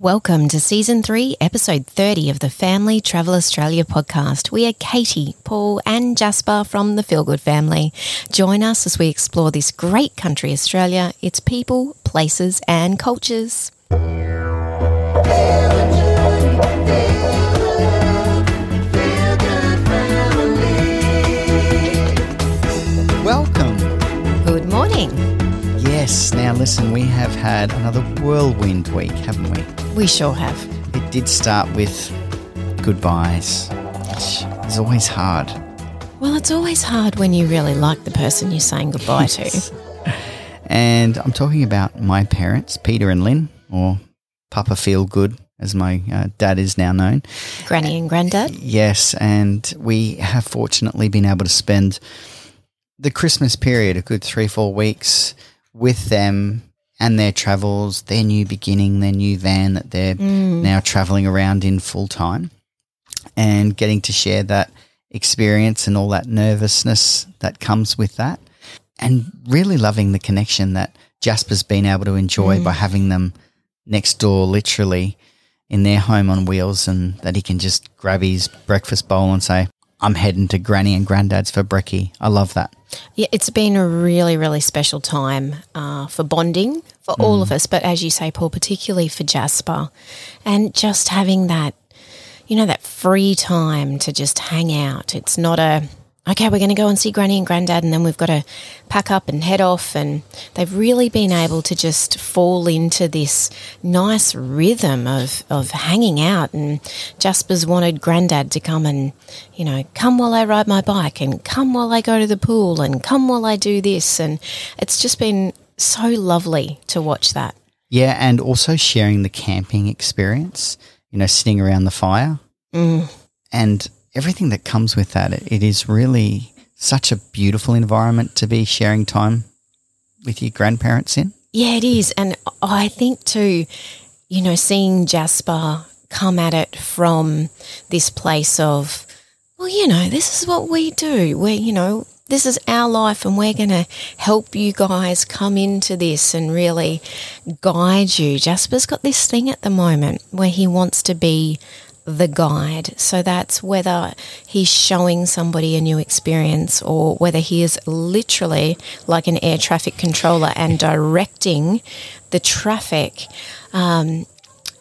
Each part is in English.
Welcome to Season 3, Episode 30 of the Family Travel Australia podcast. We are Katie, Paul, and Jasper from the Feel Good family. Join us as we explore this great country, Australia, its people, places, and cultures. Welcome. Good morning. Yes, now listen, we have had another whirlwind week, haven't we? We sure have. It did start with goodbyes, which is always hard. Well, it's always hard when you really like the person you're saying goodbye to. And I'm talking about my parents, Peter and Lynn, or Papa Feel Good, as my uh, dad is now known. Granny and Granddad. Yes, and we have fortunately been able to spend the Christmas period, a good three, four weeks, with them and their travels, their new beginning, their new van that they're now traveling around in full time, and getting to share that experience and all that nervousness that comes with that, and really loving the connection that Jasper's been able to enjoy by having them next door, literally in their home on wheels, and that he can just grab his breakfast bowl and say, I'm heading to Granny and Granddad's for brekkie. I love that. Yeah, it's been a really, really special time uh, for bonding for all of mm. us, but as you say, Paul, particularly for Jasper, and just having that, you know, that free time to just hang out. It's not a okay, we're going to go and see Granny and Granddad, and then we've got to pack up and head off. And they've really been able to just fall into this nice rhythm of of hanging out. And Jasper's wanted Granddad to come and, you know, come while I ride my bike, and come while I go to the pool, and come while I do this. And it's just been so lovely to watch that. Yeah, and also sharing the camping experience, you know, sitting around the fire mm. and everything that comes with that. It, it is really such a beautiful environment to be sharing time with your grandparents in. Yeah, it is. And I think too, you know, seeing Jasper come at it from this place of, well, you know, this is what we do. We're, you know, this is our life and we're going to help you guys come into this and really guide you. Jasper's got this thing at the moment where he wants to be the guide. So that's whether he's showing somebody a new experience or whether he is literally like an air traffic controller and directing the traffic. Um,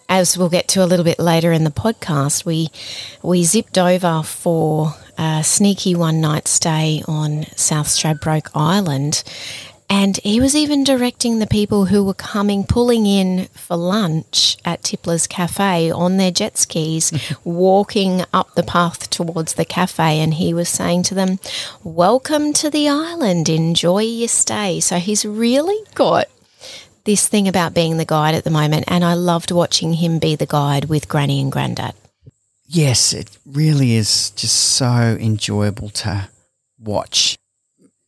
as we'll get to a little bit later in the podcast, we we zipped over for a sneaky one night stay on South Stradbroke Island. And he was even directing the people who were coming, pulling in for lunch at Tippler's Cafe on their jet skis, walking up the path towards the cafe. And he was saying to them, Welcome to the island, enjoy your stay. So he's really got this thing about being the guide at the moment. And I loved watching him be the guide with Granny and Granddad. Yes, it really is just so enjoyable to watch.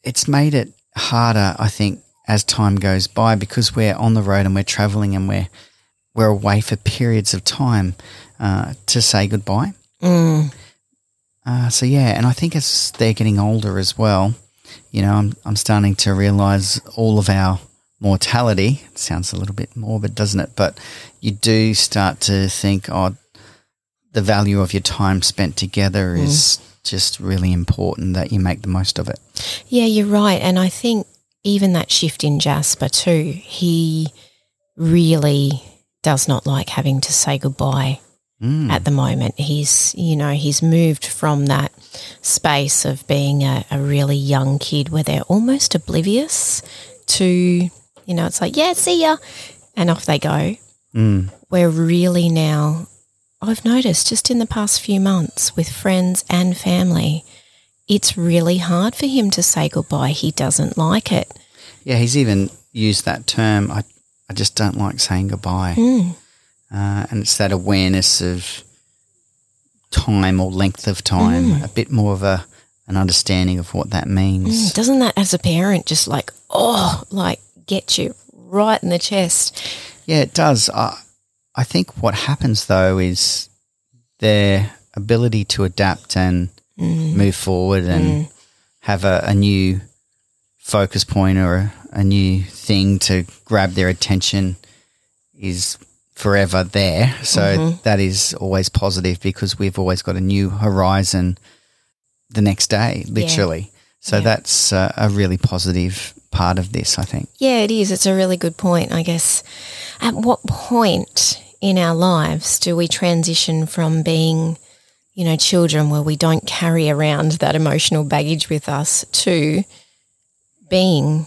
It's made it harder, I think, as time goes by because we're on the road and we're traveling and we're we're away for periods of time uh, to say goodbye. Uh, so yeah, and I think as they're getting older as well, you know, I'm I'm starting to realise all of our mortality. It sounds a little bit morbid, doesn't it? But you do start to think, oh, the value of your time spent together mm. is just really important that you make the most of it. Yeah, you're right. And I think even that shift in Jasper too, he really does not like having to say goodbye mm. at the moment. He's, you know, he's moved from that space of being a, a really young kid where they're almost oblivious to, you know, it's like, yeah, see ya. And off they go. Mm. We're really now, I've noticed just in the past few months with friends and family, it's really hard for him to say goodbye. He doesn't like it. Yeah, he's even used that term. I, I just don't like saying goodbye. Hmm. Uh, and it's that awareness of time or length of time, hmm. a bit more of a an understanding of what that means. Hmm, doesn't that, as a parent, just like, oh, like get you right in the chest? Yeah, it does. I, I think what happens though is their ability to adapt and move forward and have a, a new focus point or a, a new thing to grab their attention is forever there. So that is always positive because we've always got a new horizon the next day, literally. So Yeah. that's uh, a really positive part of this, I think. Yeah, it is. It's a really good point, I guess. At what point in our lives do we transition from being, you know, children where we don't carry around that emotional baggage with us to being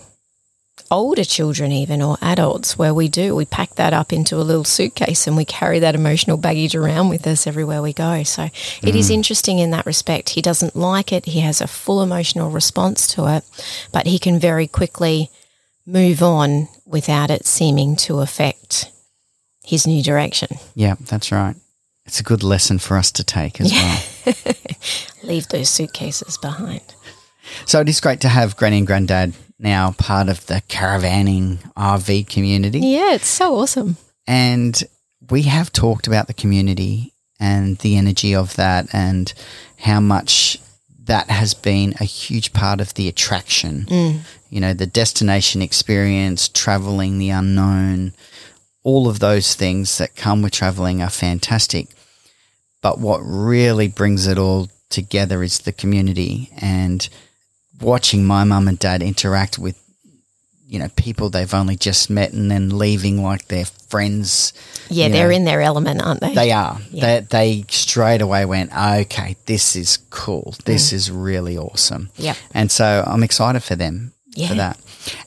older children, even or adults, where we do? We pack that up into a little suitcase and we carry that emotional baggage around with us everywhere we go. So it is mm. interesting in that respect. He doesn't like it, he has a full emotional response to it, but he can very quickly move on without it seeming to affect his new direction. Yeah, that's right. It's a good lesson for us to take as well. Leave those suitcases behind. So it is great to have Granny and Granddad now part of the caravanning RV community. Yeah, it's so awesome. And we have talked about the community and the energy of that and how much that has been a huge part of the attraction. Mm. You know, the destination experience, traveling the unknown, all of those things that come with traveling are fantastic. But what really brings it all together is the community and watching my mum and dad interact with you know people they've only just met and then leaving like their friends Yeah, they're know, in their element, aren't they? they are Yeah. they, they straight away went okay this is cool this mm. is really awesome yeah and so i'm excited for them Yeah. for that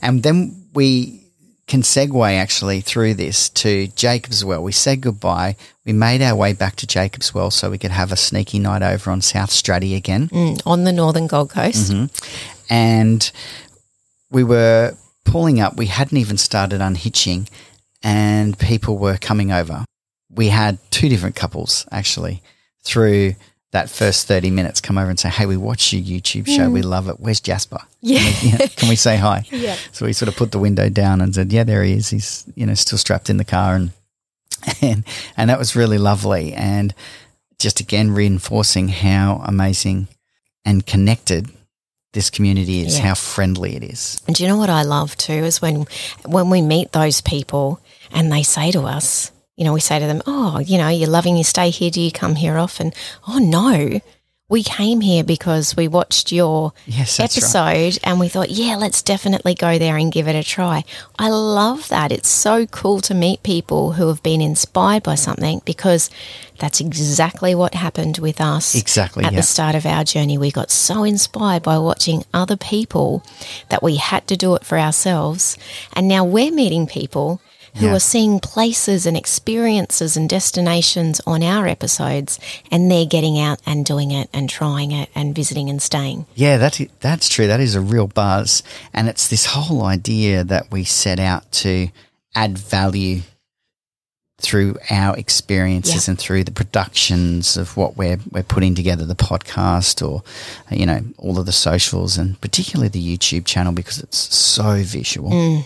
and then we can segue actually through this to Jacob's Well. We said goodbye. We made our way back to Jacob's Well so we could have a sneaky night over on South Straddie again Mm, on the northern Gold Coast. and we were pulling up. We hadn't even started unhitching, and people were coming over. We had two different couples actually through that first 30 minutes come over and say, Hey, we watched your YouTube show. We mm. love it. Where's Jasper? Yeah. Can we, can we say hi? Yeah. So we sort of put the window down and said, Yeah, there he is. He's, you know, still strapped in the car. And, and, and that was really lovely. And just again, reinforcing how amazing and connected this community is, Yeah. how friendly it is. And do you know what I love too is when when we meet those people and they say to us, you know, we say to them, "Oh, you know, you're loving your stay here. Do you come here often?" Oh no, we came here because we watched your Yes, that's right. episode and we thought, yeah, let's definitely go there and give it a try. I love that. It's so cool to meet people who have been inspired by something because that's exactly what happened with us. Exactly, At yeah. the start of our journey, we got so inspired by watching other people that we had to do it for ourselves. And now we're meeting people who Yeah. are seeing places and experiences and destinations on our episodes and they're getting out and doing it and trying it and visiting and staying. Yeah, that's that's true. That is a real buzz, and it's this whole idea that we set out to add value through our experiences Yeah. and through the productions of what we're we're putting together, the podcast or you know all of the socials, and particularly the YouTube channel because it's so visual, mm.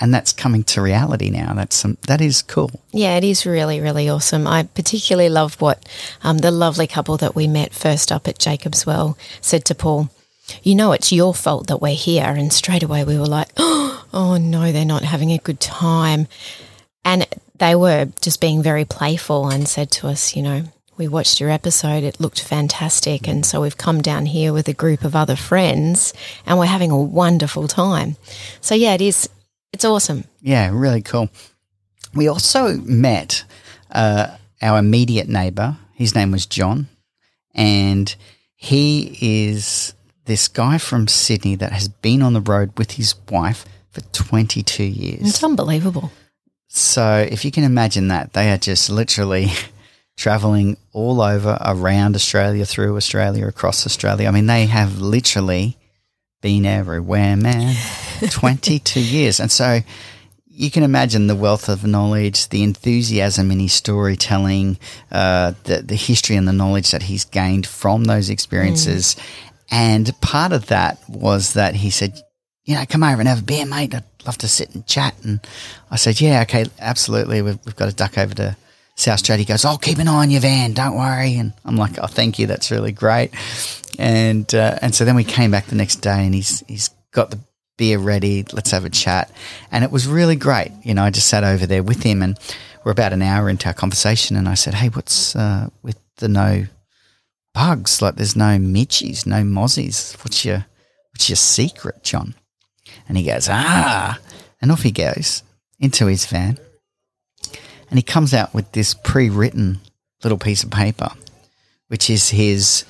And that's coming to reality now. That's that is cool. Yeah, it is really, really awesome. I particularly love what um, the lovely couple that we met first up at Jacob's Well said to Paul. You know, it's your fault that we're here. And straight away we were like, oh no, they're not having a good time. And they were just being very playful and said to us, you know, we watched your episode, it looked fantastic. And so we've come down here with a group of other friends and we're having a wonderful time. So, yeah, it is, it's awesome. Yeah, really cool. We also met uh, our immediate neighbor. His name was John, and he is this guy from Sydney that has been on the road with his wife for 22 years. It's unbelievable. So if you can imagine that, they are just literally traveling all over around Australia, through Australia, across Australia. I mean, they have literally been everywhere, man. 22 years. And so you can imagine the wealth of knowledge, the enthusiasm in his storytelling, uh, the, the history and the knowledge that he's gained from those experiences. And part of that was that he said, you know, come over and have a beer, mate. I'd love to sit and chat. And I said, yeah, okay, absolutely. We've, we've got to duck over to South Strait. He goes, I'll keep an eye on your van. Don't worry. And I'm like, oh, thank you. That's really great. And, uh, and so then we came back the next day and he's, he's got the beer ready. Let's have a chat. And it was really great. You know, I just sat over there with him and we're about an hour into our conversation, and I said, "Hey, what's uh, with the no bugs? Like, there's no midgies, no mozzies. What's your what's your secret, John?" And he goes, "Ah," and off he goes into his van, and he comes out with this pre-written little piece of paper, which is his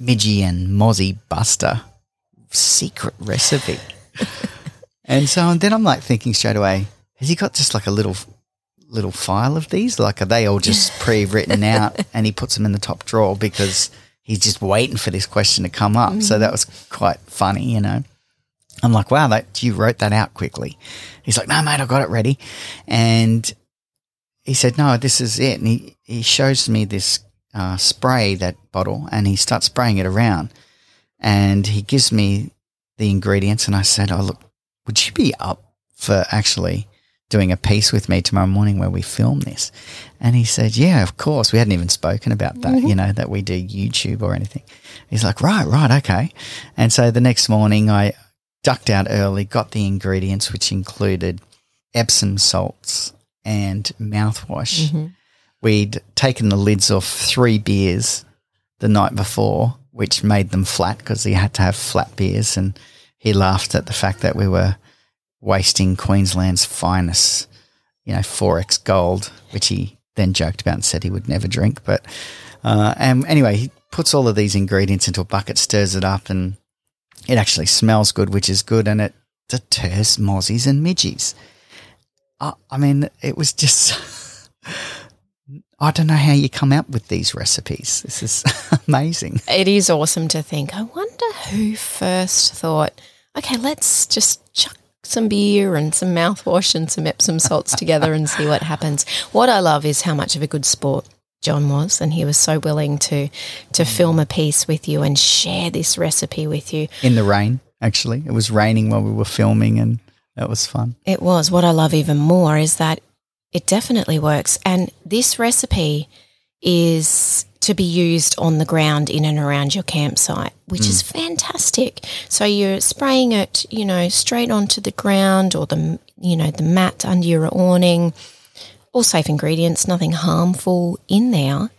midgie and mozzie buster secret recipe. and so and then I'm like thinking straight away, has he got just like a little little file of these? Like are they all just pre-written out and he puts them in the top drawer because he's just waiting for this question to come up. So that was quite funny, you know. I'm like, wow, that you wrote that out quickly. He's like, no, mate, I got it ready. And he said, no, this is it. And he, he shows me this uh, spray, that bottle, and he starts spraying it around. And he gives me the ingredients. And I said, oh, look, would you be up for actually doing a piece with me tomorrow morning where we film this? And he said, yeah, of course. We hadn't even spoken about that, you know, that we do YouTube or anything. He's like, right, right, okay. And so the next morning I ducked out early, got the ingredients, which included Epsom salts and mouthwash. We'd taken the lids off three beers the night before, which made them flat because he had to have flat beers. And he laughed at the fact that we were wasting Queensland's finest, you know, 4X gold, which he then joked about and said he would never drink. But uh, and anyway, he puts all of these ingredients into a bucket, stirs it up, and it actually smells good, which is good, and it deters mozzies and midgies. I, I mean, it was just. I don't know how you come up with these recipes. This is amazing. It is awesome to think. I wonder who first thought, okay, let's just chuck some beer and some mouthwash and some Epsom salts together and see what happens. What I love is how much of a good sport John was, and he was so willing to to film a piece with you and share this recipe with you. In the rain, actually. It was raining while we were filming, and that was fun. It was. What I love even more is that it definitely works. And this recipe is to be used on the ground in and around your campsite, which is hmm. fantastic. So you're spraying it, you know, straight onto the ground or the, you know, the mat under your awning. All safe ingredients, nothing harmful in there.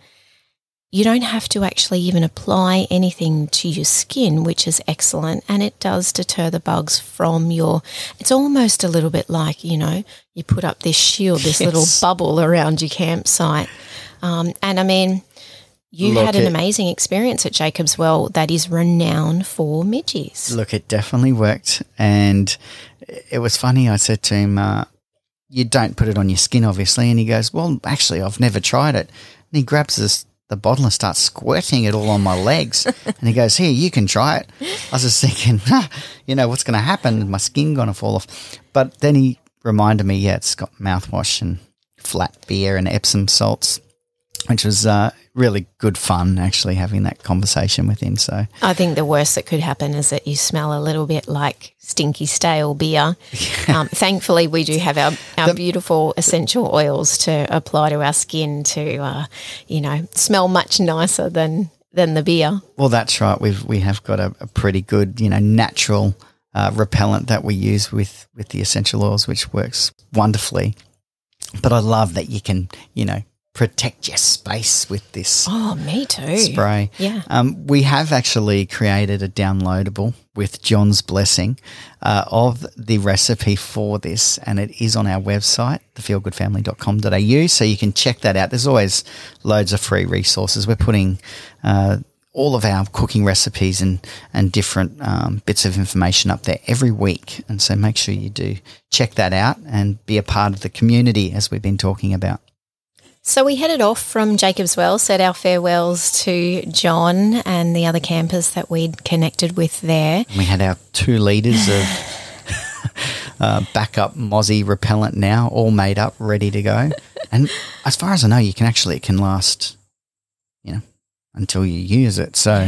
You don't have to actually even apply anything to your skin, which is excellent. And it does deter the bugs from your. It's almost a little bit like, you know, you put up this shield, this little bubble around your campsite. Um, and I mean, you Look, had an it- amazing experience at Jacob's Well that is renowned for midges. Look, it definitely worked. And it was funny. I said to him, uh, You don't put it on your skin, obviously. And he goes, Well, actually, I've never tried it. And he grabs this, the bottle and starts squirting it all on my legs. and he goes, Here, you can try it. I was just thinking, "Huh, You know, what's going to happen? My skin going to fall off. But then he reminded me, Yeah, it's got mouthwash and flat beer and Epsom salts. Which was uh, really good fun, actually, having that conversation with him. So, I think the worst that could happen is that you smell a little bit like stinky stale beer. Um, thankfully, we do have our, our beautiful essential oils to apply to our skin to, uh, you know, smell much nicer than than the beer. Well, that's right. We've we have got a, a pretty good, you know, natural uh, repellent that we use with with the essential oils, which works wonderfully. But I love that you can, you know, protect your space with this Oh, me too. spray. Yeah. Um, we have actually created a downloadable with John's blessing uh, of the recipe for this, and it is on our website, thefeelgoodfamily.com.au. So you can check that out. There's always loads of free resources. We're putting uh, all of our cooking recipes and, and different um, bits of information up there every week. And so make sure you do check that out and be a part of the community as we've been talking about. So we headed off from Jacob's Well, said our farewells to John and the other campers that we'd connected with there. We had our two litres of uh, backup Mozzie repellent now, all made up, ready to go. And as far as I know, you can actually it can last, you know, until you use it. So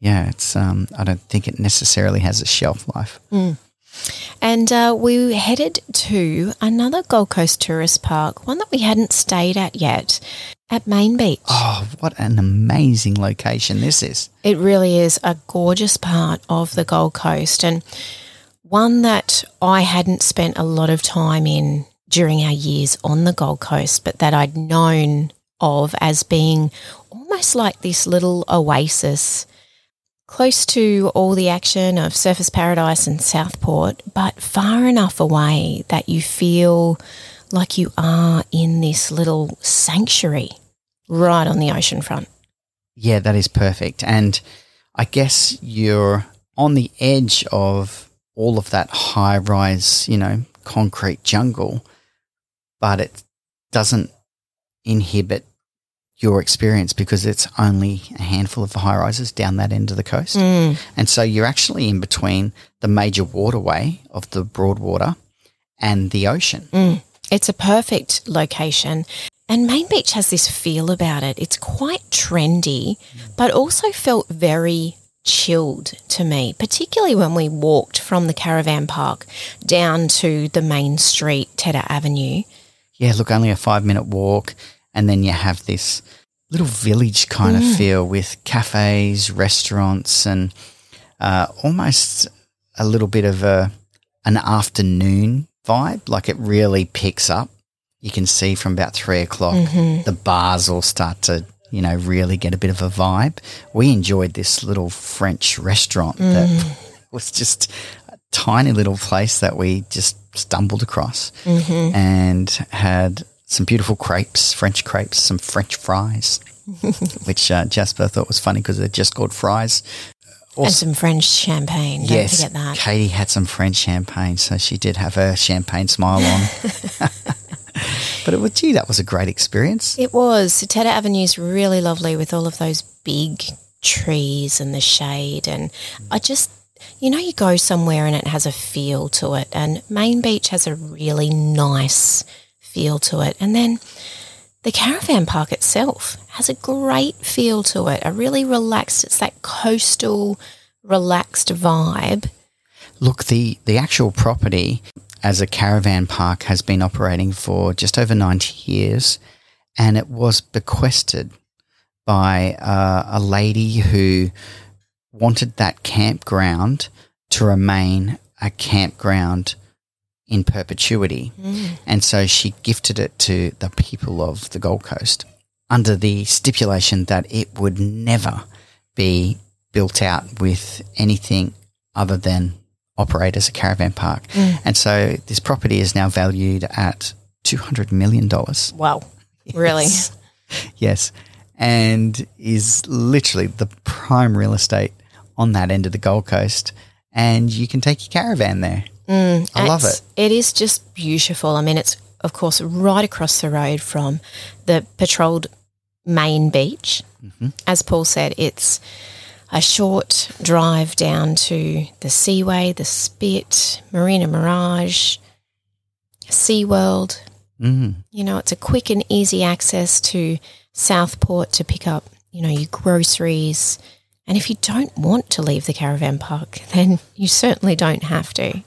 yeah, it's um, I don't think it necessarily has a shelf life. And uh, we headed to another Gold Coast tourist park, one that we hadn't stayed at yet, at Main Beach. Oh, what an amazing location this is! It really is a gorgeous part of the Gold Coast and one that I hadn't spent a lot of time in during our years on the Gold Coast, but that I'd known of as being almost like this little oasis close to all the action of Surfers Paradise and Southport, but far enough away that you feel like you are in this little sanctuary right on the ocean front. Yeah, that is perfect. And I guess you're on the edge of all of that high rise, you know, concrete jungle, but it doesn't inhibit your experience because it's only a handful of high rises down that end of the coast. Mm. And so you're actually in between the major waterway of the Broadwater and the ocean. Mm. It's a perfect location. And Main Beach has this feel about it. It's quite trendy, but also felt very chilled to me, particularly when we walked from the caravan park down to the main street, Tedder Avenue. Yeah, look, only a five minute walk. And then you have this little village kind of mm. feel with cafes, restaurants, and uh, almost a little bit of a an afternoon vibe. Like it really picks up. You can see from about three o'clock, mm-hmm. the bars all start to, you know, really get a bit of a vibe. We enjoyed this little French restaurant that mm. was just a tiny little place that we just stumbled across mm-hmm. and had some beautiful crepes, French crepes, some French fries, which uh, Jasper thought was funny because they're just called fries. And some French champagne. Don't yes, forget that. Katie had some French champagne, so she did have her champagne smile on. but it was, gee, that was a great experience. It was. Tedder Avenue is really lovely with all of those big trees and the shade. And I just, you know, you go somewhere and it has a feel to it. And Main Beach has a really nice feel to it. And then the caravan park itself has a great feel to it, a really relaxed, it's that coastal, relaxed vibe. Look, the, the actual property as a caravan park has been operating for just over 90 years, and it was bequested by uh, a lady who wanted that campground to remain a campground in perpetuity. Mm. And so she gifted it to the people of the Gold Coast under the stipulation that it would never be built out with anything other than operate as a caravan park. Mm. And so this property is now valued at $200 million. Wow. Really? Yes. Yes. And is literally the prime real estate on that end of the Gold Coast. And you can take your caravan there. I love it. It is just beautiful. I mean, it's, of course, right across the road from the patrolled main beach. Mm-hmm. As Paul said, it's a short drive down to the Seaway, the Spit, Marina Mirage, SeaWorld. Mm. You know, it's a quick and easy access to Southport to pick up, you know, your groceries. And if you don't want to leave the caravan park, then you certainly don't have to.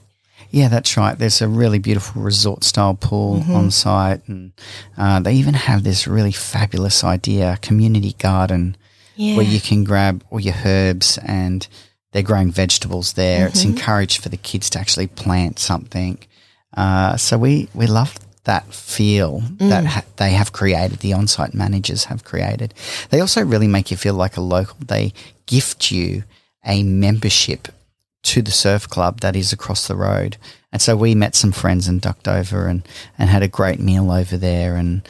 Yeah, that's right. There's a really beautiful resort style pool Mm-hmm. on site. And uh, they even have this really fabulous idea community garden Yeah. where you can grab all your herbs and they're growing vegetables there. It's Mm-hmm. encouraged for the kids to actually plant something. Uh, so we, we love that feel Mm. that ha- they have created, the on site managers have created. They also really make you feel like a local. They gift you a membership to the surf club that is across the road. And so we met some friends and ducked over and, and had a great meal over there. And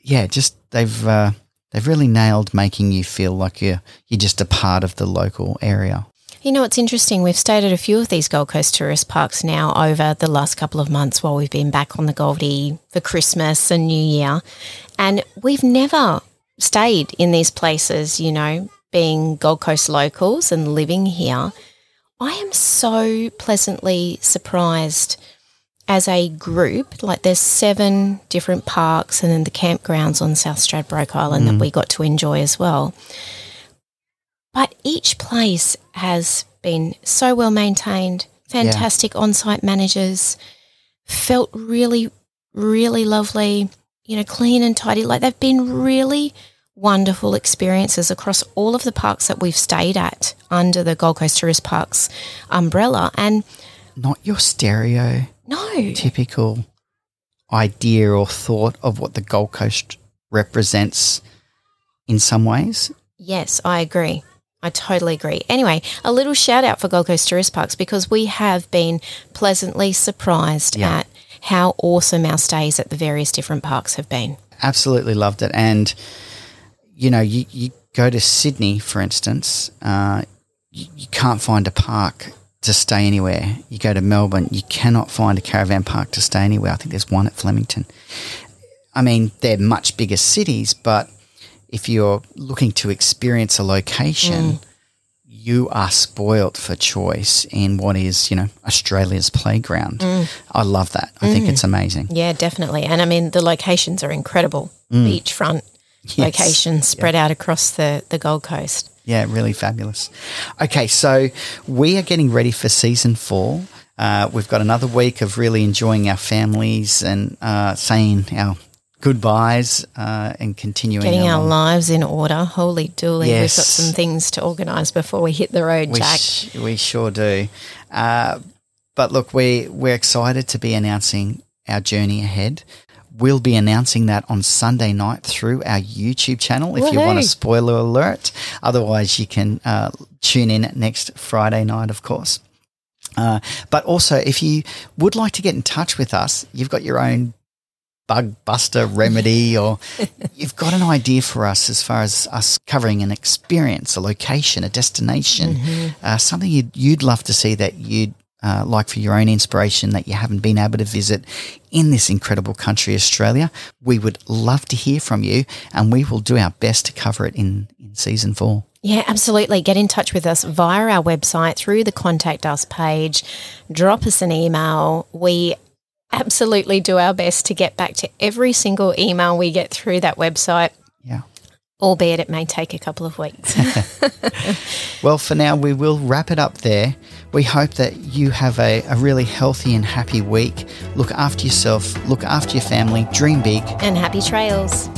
yeah, just they've uh, they've really nailed making you feel like you're you're just a part of the local area. You know, it's interesting. We've stayed at a few of these Gold Coast tourist parks now over the last couple of months while we've been back on the Goldie for Christmas and New Year. And we've never stayed in these places, you know, being Gold Coast locals and living here. I am so pleasantly surprised as a group. Like there's seven different parks and then the campgrounds on South Stradbroke Island that mm. we got to enjoy as well. But each place has been so well maintained, fantastic on site managers, felt really, really lovely, you know, clean and tidy. Like they've been really wonderful experiences across all of the parks that we've stayed at under the Gold Coast Tourist Parks umbrella. And Not your stereotypical no, typical idea or thought of what the Gold Coast represents in some ways. Yes, I agree. I totally agree. Anyway, a little shout out for Gold Coast Tourist Parks because we have been pleasantly surprised Yeah. at how awesome our stays at the various different parks have been. Absolutely loved it. And, you know, you, you go to Sydney, for instance, uh, you, you can't find a park to stay anywhere. You go to Melbourne, you cannot find a caravan park to stay anywhere. I think there's one at Flemington. I mean, they're much bigger cities, but if you're looking to experience a location, mm. you are spoilt for choice in what is, you know, Australia's playground. Mm. I love that. I think mm. it's amazing. Yeah, definitely. And I mean, the locations are incredible. Beachfront Yes. locations spread out across the, the Gold Coast. Yeah, really fabulous. Okay, so we are getting ready for season four. Uh, we've got another week of really enjoying our families and uh, saying our goodbyes uh, and continuing Getting our along. lives in order. Holy dooly. We've got some things to organise before we hit the road, We, Jack. sh- we sure do. Uh, but look, we, we're excited to be announcing our journey ahead. We'll be announcing that on Sunday night through our YouTube channel if you want a spoiler alert. Otherwise, you can uh, tune in next Friday night, of course. Uh, but also, if you would like to get in touch with us, you've got your own bug buster remedy, or you've got an idea for us as far as us covering an experience, a location, a destination, uh, something you'd, you'd love to see that you'd uh, like for your own inspiration that you haven't been able to visit in this incredible country, Australia, we would love to hear from you and we will do our best to cover it in, in season four. Yeah, absolutely. Get in touch with us via our website through the contact us page. Drop us an email. We absolutely do our best to get back to every single email we get through that website, Yeah. albeit it may take a couple of weeks. Well, for now, we will wrap it up there. We hope that you have a, a really healthy and happy week. Look after yourself, look after your family, dream big. and happy trails.